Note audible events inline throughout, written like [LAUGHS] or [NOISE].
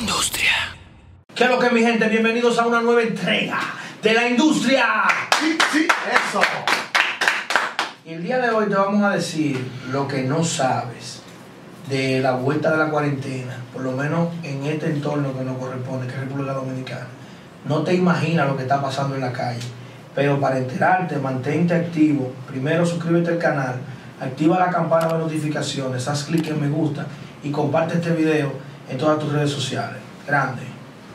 industria. ¿Qué es lo que mi gente? Bienvenidos a una nueva entrega de la industria. Sí, sí, eso. Y el día de hoy te vamos a decir lo que no sabes de la vuelta de la cuarentena, por lo menos en este entorno que nos corresponde, que es República Dominicana. No te imaginas lo que está pasando en la calle, pero para enterarte, mantente activo. Primero suscríbete al canal, activa la campana de notificaciones, haz clic en me gusta y comparte este video en todas tus redes sociales. Grande.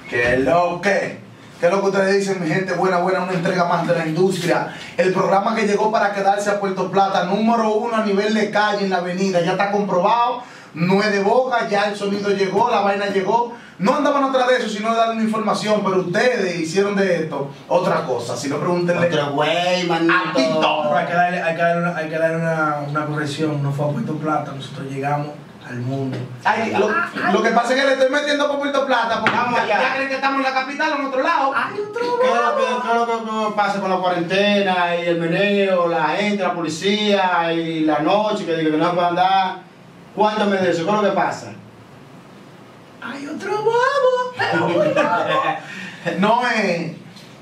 ¿Qué lo que? ¿Qué es lo que ustedes dicen, mi gente? Buena, buena, una entrega más de la industria. El programa que llegó para quedarse a Puerto Plata, número uno a nivel de calle en la avenida, ya está comprobado. No es de boca, ya el sonido llegó, la vaina llegó. No andaban atrás de eso, sino de darle una información, pero ustedes hicieron de esto otra cosa. Si no, pregúntenle. Otro güey, manito. Hay que darle, hay que darle, una, hay que darle una, una corrección. No fue a Puerto Plata, nosotros llegamos mundo. Ay, lo, lo que pasa es que le estoy metiendo por Puerto Plata, porque Vamos ya, creen que estamos en la capital o en otro lado. ¡Hay otro ¿Qué es lo que, qué es lo que- que pasa con la cuarentena y el meneo, la gente, la policía y la noche que digo que no se puede andar? Cuéntame de eso, ¿qué es lo que pasa? ¡Hay otro bobo! [LAUGHS] No, eh,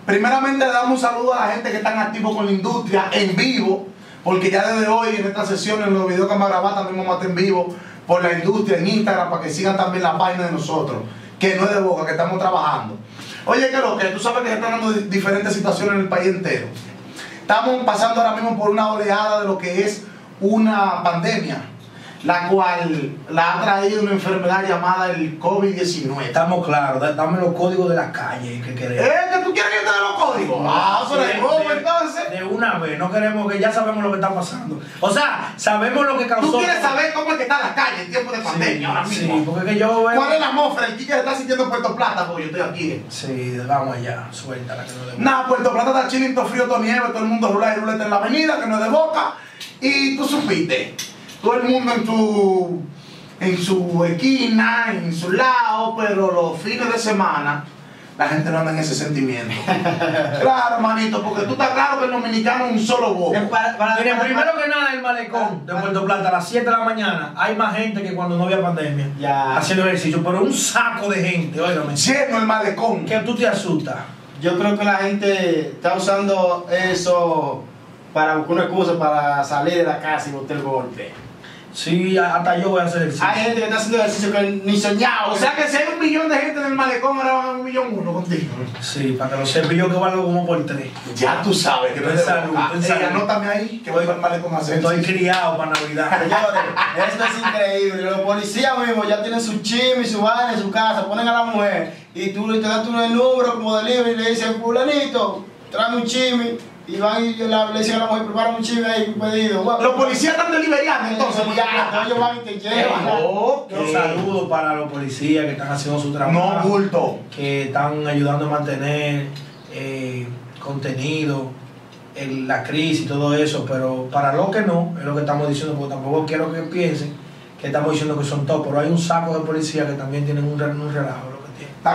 primeramente le damos un saludo a la gente que están activos con la industria en vivo, porque ya desde hoy en esta sesión, en los videos que vamos a grabar, también vamos a estar en vivo por la industria en Instagram para que sigan también la página de nosotros, que no es de boca, que estamos trabajando. Oye, que lo que tú sabes que se están diferentes situaciones en el país entero. Estamos pasando ahora mismo por una oleada de lo que es una pandemia, la cual la ha traído una enfermedad llamada el COVID-19. Estamos claros, da- dame los códigos de la calle que queremos. ¿Eh? ¿Que tú quieres que te dé los códigos? Ah, Sí, es bobo, de- entonces. De una vez, no queremos que ya sabemos lo que está pasando. O sea, sabemos lo que causó. Tú quieres saber cómo es que está la calle en tiempo de Sí, pandemia ahora mismo. Sí, porque que yo veo. ¿Cuál es la atmósfera? El Kike se está sintiendo en Puerto Plata porque yo estoy aquí. Sí, vamos allá, suéltala que no debo. Nada, Puerto Plata está chilito, frío, todo nieve, todo el mundo rula y ruleta en la avenida, que no es de boca. Y tú supiste, todo el mundo en su, en su esquina, en su lado, pero los fines de semana la gente no anda en ese sentimiento. [LAUGHS] claro, manito, porque tú estás claro que el dominicano es un solo bobo. Para- para- Miren, para- primero que nada, el malecón de Puerto Plata a las 7 de la mañana hay más gente que cuando no había pandemia Ya. haciendo ejercicio, pero un saco de gente, óigame, Lleno el malecón. que tú te asustas. Yo creo que la gente está usando eso para buscar una excusa para salir de la casa y botar el golpe. Sí, hasta yo voy a hacer ejercicio. Hay gente que está haciendo ejercicio que ni soñado. O sea que si hay un millón de gente en el malecón, ahora van a un millón uno contigo. Sí, para que lo sepa, yo que valgo como por tres. Ya tú sabes que no Ey, salud. anótame ahí que voy para el malecón a hacer Estoy criado para Navidad. [LAUGHS] Señores, esto es increíble. Los policías mismos ya tienen su chim y su vaina en su casa, ponen a la mujer y tú le das tú el número como delivery y le dicen, fulanito, tráeme un chimi. Y van y la- le dicen a la mujer, prepara un chimi ahí, un pedido. Los policías están deliberiando entonces. Entonces, ya, ellos van y te llevan. Ok. Un saludo para los policías que están haciendo su trabajo. No bulto. que están ayudando a mantener eh, contenido, en la crisis y todo eso, pero para lo que no, es lo que estamos diciendo, porque tampoco quiero que piensen que estamos diciendo que son todos, pero hay un saco de policías que también tienen un, un relajo,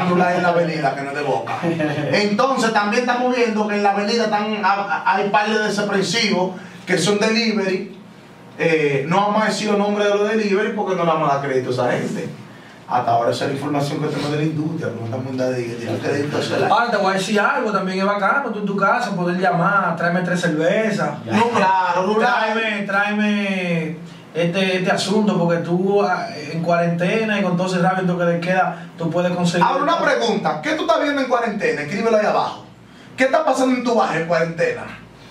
ruladas en la avenida, que no es de boca. [LAUGHS] Entonces también estamos viendo que en la avenida están, hay par de desaprensivos que son delivery. Eh, no vamos a decir los nombres de los delivery porque no le vamos a dar crédito a esa gente. Hasta ahora esa es la información que tengo de la industria, no estamos en de crédito a Ahora te voy a decir algo, también es bacano, tú en tu casa poder llamar, tráeme tres cervezas, No, claro, tráeme, tráeme este, este asunto, porque tú ah, en cuarentena y con todo cerrado y toque de queda, tú puedes conseguir... Ahora una pregunta, ¿qué tú estás viendo en cuarentena? Escríbelo ahí abajo. ¿Qué está pasando en tu barrio en cuarentena?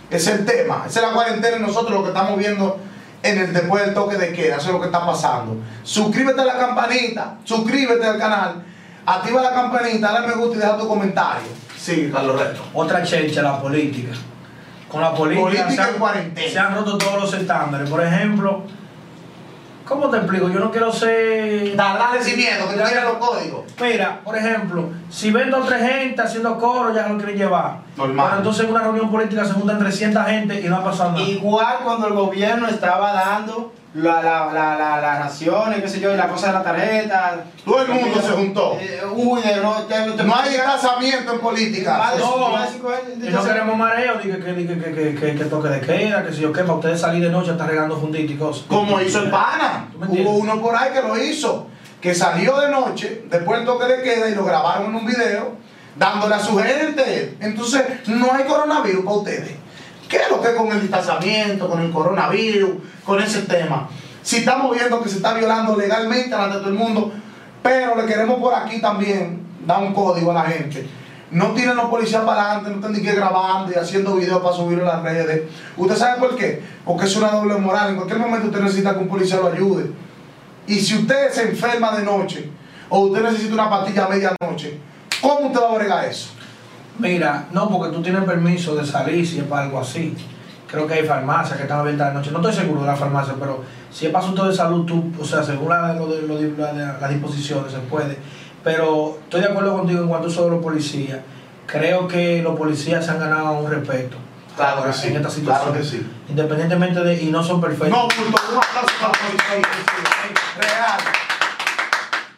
Ese es el tema. Esa es la cuarentena y nosotros lo que estamos viendo en el después del toque de queda. Eso es lo que está pasando. Suscríbete a la campanita, suscríbete al canal, activa la campanita, dale me gusta y deja tu comentario. Sí, Carlos Reto. Otra chelcha, la política. Con la política, Política se, han, en cuarentena. se han roto todos los estándares. Por ejemplo, ¿cómo te explico? Yo no quiero ser... Dale, sin miedo, que tú tienes los códigos. Mira, por ejemplo, si ven dos tres gente haciendo coro, ya lo quieren llevar. Normal. Pero entonces en una reunión política se juntan 300 gente y no ha pasado nada. Igual cuando el gobierno estaba dando la, la, la, la, las raciones, qué sé yo, y la cosa de la tarjeta. Todo el mundo se juntó. Eh, uy, de- no, te- te- No hay casamiento en política. Más de No, cinco- más de cinco años, Y no queremos mareo, dije que, dije que, que, que, que toque de queda, que si yo qué, para ustedes salir de noche está regando fundita y cosas. Como hizo el pana. Hubo uno por ahí que lo hizo. que salió de noche, después del toque de queda y lo grabaron en un video, dándole a su gente. Entonces, no hay coronavirus para ustedes. ¿Qué es lo que es con el distanciamiento, con el coronavirus, con ese tema? Si estamos viendo que se está violando legalmente ante todo el mundo, pero le queremos por aquí también dar un código a la gente. No tienen los policías para adelante, no están ni que grabando y haciendo videos para subirlo a las redes. ¿Usted sabe por qué? Porque es una doble moral. En cualquier momento usted necesita que un policía lo ayude. Y si usted se enferma de noche o usted necesita una pastilla a medianoche, ¿cómo usted va a bregar eso? Mira, no, porque tú tienes permiso de salir si es para algo así. Creo que hay farmacias que están abiertas de noche. No estoy seguro de la farmacia, pero si es para asunto de salud, tú, o sea, según la, lo de- lo de- la- la- las disposiciones, se puede. Pero estoy de acuerdo contigo en cuanto de los policías. Creo que los policías se han ganado un respeto. Claro ahora que sí, En esta situación. claro que sí. Independientemente de. Y no son perfectos. No, punto. Un aplauso para la policía. Real.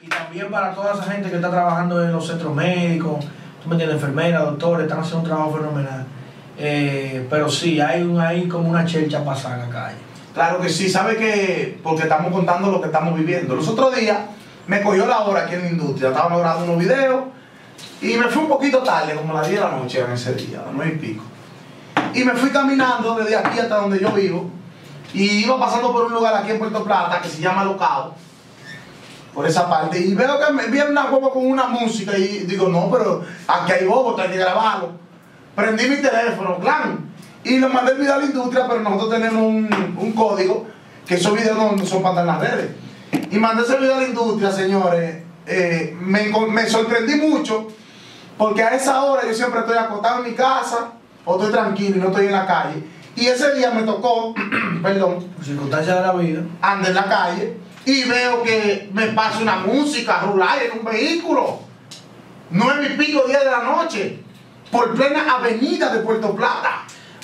Y también para toda esa gente que está trabajando en los centros médicos, tú me entiendes, enfermeras, doctores, están haciendo un trabajo fenomenal. Eh, pero sí, hay, un, hay como una chelcha pasada en la calle. Claro que sí, sabe que porque estamos contando lo que estamos viviendo. Los otros días me cogió la hora aquí en la industria, estábamos grabando unos videos y me fui un poquito tarde, como las 10 de la noche en ese día, a las 9 y pico. Y me fui caminando desde aquí hasta donde yo vivo y iba pasando por un lugar aquí en Puerto Plata que se llama Locao, por esa parte, y veo que me viene una boba con una música y digo, no, pero aquí hay bobo, hay que grabarlo. Prendí mi teléfono, plan, y lo mandé el video a la industria, pero nosotros tenemos un, un código que esos videos no, no son para andar en las redes. Y mandé ese video a la industria, señores. eh, me, me sorprendí mucho porque a esa hora yo siempre estoy acostado en mi casa o estoy tranquilo y no estoy en la calle. Y ese día me tocó, [CLEARS THROAT] perdón, circunstancias de la vida. ando en la calle y veo que me pasa una música rular en un vehículo. Nueve y pico, diez de la noche, por plena avenida de Puerto Plata.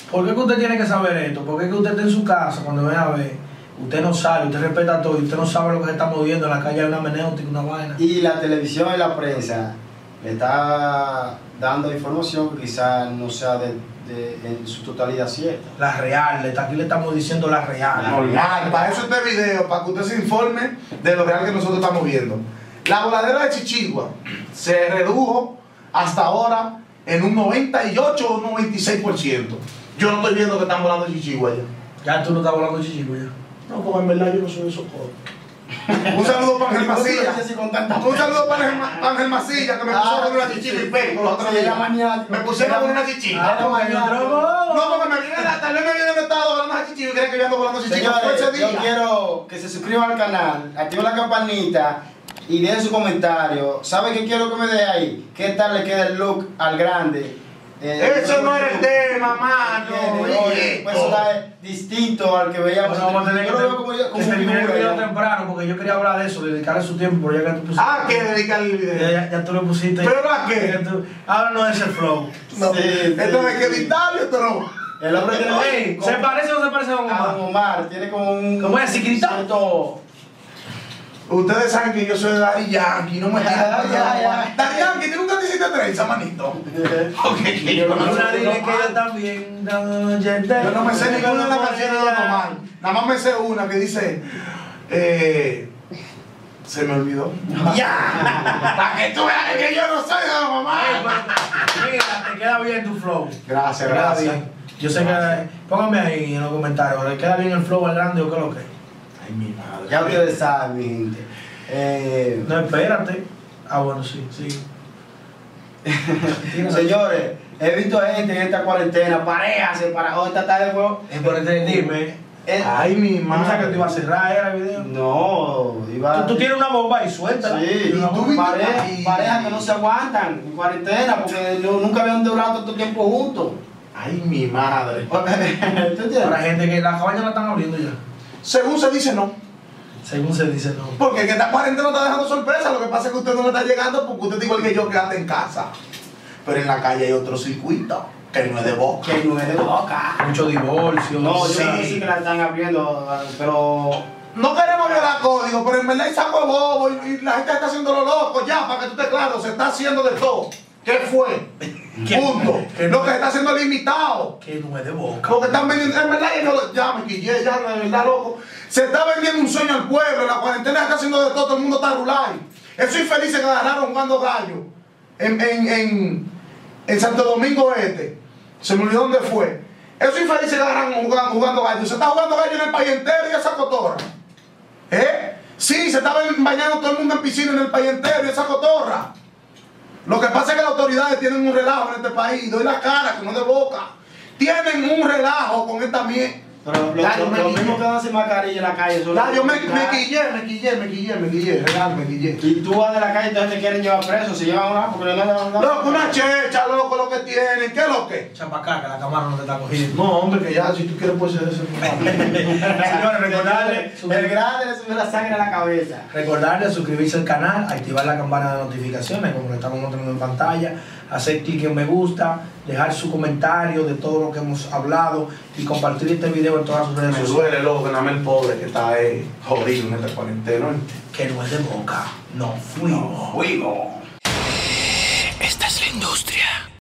¿Por qué que usted tiene que saber esto? Porque es que usted está en su casa cuando viene a ver, usted no sabe, usted respeta todo y usted no sabe lo que se está moviendo en la calle, hay una menéutica, una vaina. Y la televisión y la prensa le está dando información que quizás no sea de, de- en su totalidad cierta. La real, aquí le estamos diciendo la real. Normal, para eso este video, para que usted se informe de lo real que nosotros estamos viendo. La voladera de Chichigua se redujo hasta ahora en un 98 o un 96%. Yo no estoy viendo que están volando Chichigua ya. Ya tú no estás volando chichico ya. No, como en verdad yo no soy de socorro. Un saludo para Ángel tanta Un saludo para Ángel, Ma- para Ángel Masilla que me puso Ah, a poner una sí. y los otros días. maniático. Me pusieron a poner una Ah, chichica. no, porque me viene la tal vez me viene de estado volando a chichica y creen que yo ando volando yo día. quiero que se suscriban al canal, activen la campanita y dejen su comentario. ¿Sabe qué quiero que me dé ahí? ¿Qué tal le queda el look al grande? Eh, Eso no era el tema, mano. Tiene hoy un personaje distinto al que veíamos. Bueno, vamos a tener que, Yo como, yo- como terminar el video ya. temprano porque yo quería hablar de eso, dedicarle su tiempo, pero ya que tú pusiste. Ah, que dedicarle el Ya, video. ya, ya tú lo pusiste. ¿Pero a qué? Ya tú- ahora no es el flow. No, Sí, sí, que sí. editarlo, esto no. El hombre tiene Ey, como- ¿Se parece o no se parece a Don a Don Omar? Omar, tiene como un. ¿Cómo es, cierto- Ustedes saben que yo soy de Daddy Yankee, no me ya. Daddy Yankee, ¿tú nunca te hiciste trenza, manito? [LAUGHS] Ok, que yo no Una sé. dile que yo también. no, Yo no me sé ninguna de las canciones de Don Omar. Nada más me sé una que dice. Eh, se me olvidó. [LAUGHS] ¡Ya! Para que tú veas que yo no soy de Don Omar. Mira, te queda bien tu flow. Gracias, gracias. Yo sé que. Póngame ahí en los comentarios. ¿Le queda bien el flow al grande o qué es lo que? Ay, mi madre. Ya ustedes saben, mi gente. Eh, No, espérate. Ah, bueno, sí, sí. [LAUGHS] señores, he visto gente en esta cuarentena, parejas separadas. Esta tarde fue. Por este, dime. Eh, Ay, mi ¿Cómo sabes que te iba a madre. cerrar era el video? No, iba. Tú, tú tienes una bomba y suelta. Sí, Y tú viste parejas ahí. parejas que no se aguantan en cuarentena porque no- nunca habían durado tanto tiempo juntos. Ay, mi madre. [LAUGHS] ¿Tú entiendes? Para gente que la cabaña la están abriendo ya. Según se dice, no. Según se dice, no. Porque el que está cuarentena no está dejando sorpresa. Lo que pasa es que usted no le está llegando porque usted es igual que yo anda en casa. Pero en la calle hay otro circuito que no es de boca. Que no es de boca. Mucho divorcio. No, Sí. yo creo que sí que la están abriendo, pero. No queremos violar código, pero en verdad hay saco de bobo y, y la gente está haciendo lo loco ya, para que tú estés claro, se está haciendo de todo. ¿Qué fue? Punto. ¿Qué Lo que se está haciendo limitado. Que no es de boca. Porque están vendiendo, en verdad, yo no- ya me quillé, ya, de verdad, loco. Se está vendiendo un sueño al pueblo. La cuarentena está haciendo de todo. Todo el mundo está rulay. Esos infelices que agarraron jugando gallo en, en, en, en Santo Domingo Este. Se me olvidó dónde fue. Esos infelices que agarraron jugando, jugando gallo. Se está jugando gallo en el país entero y esa cotorra. ¿Eh? Sí, se está bañando todo el mundo en piscina en el país entero y esa cotorra. Lo que pasa es que las autoridades tienen un relajo en este país. Doy la cara, que no de boca. Tienen un relajo con esta mierda. Pero me lo quillé. mismos que sin mascarilla en la calle Ya, los yo me, me quillé, me quillé, me quillé, me quillé, real, me quillé. Y tú vas de la calle y entonces te quieren llevar preso. Se llevan una porque no le dan Loco, una checha, loco, lo que tienen. ¿Qué es lo que? Echa pa' acá, que la cámara no te está cogiendo. No, hombre, que ya, si tú quieres, puedes ser ese. [LAUGHS] Señores, recordarle, [LAUGHS] El grande le subió la sangre a la cabeza. recordarle suscribirse al canal, activar la campana de notificaciones, como lo estamos mostrando en pantalla, hacer clic en me gusta, dejar su comentario de todo lo que hemos hablado y compartir este video en todas sus redes Me sociales. duele, loco, que nada más el pobre que está ahí jodido en esta cuarentena. Que no es de boca, no fuimos. Fuimos. Esta es la industria.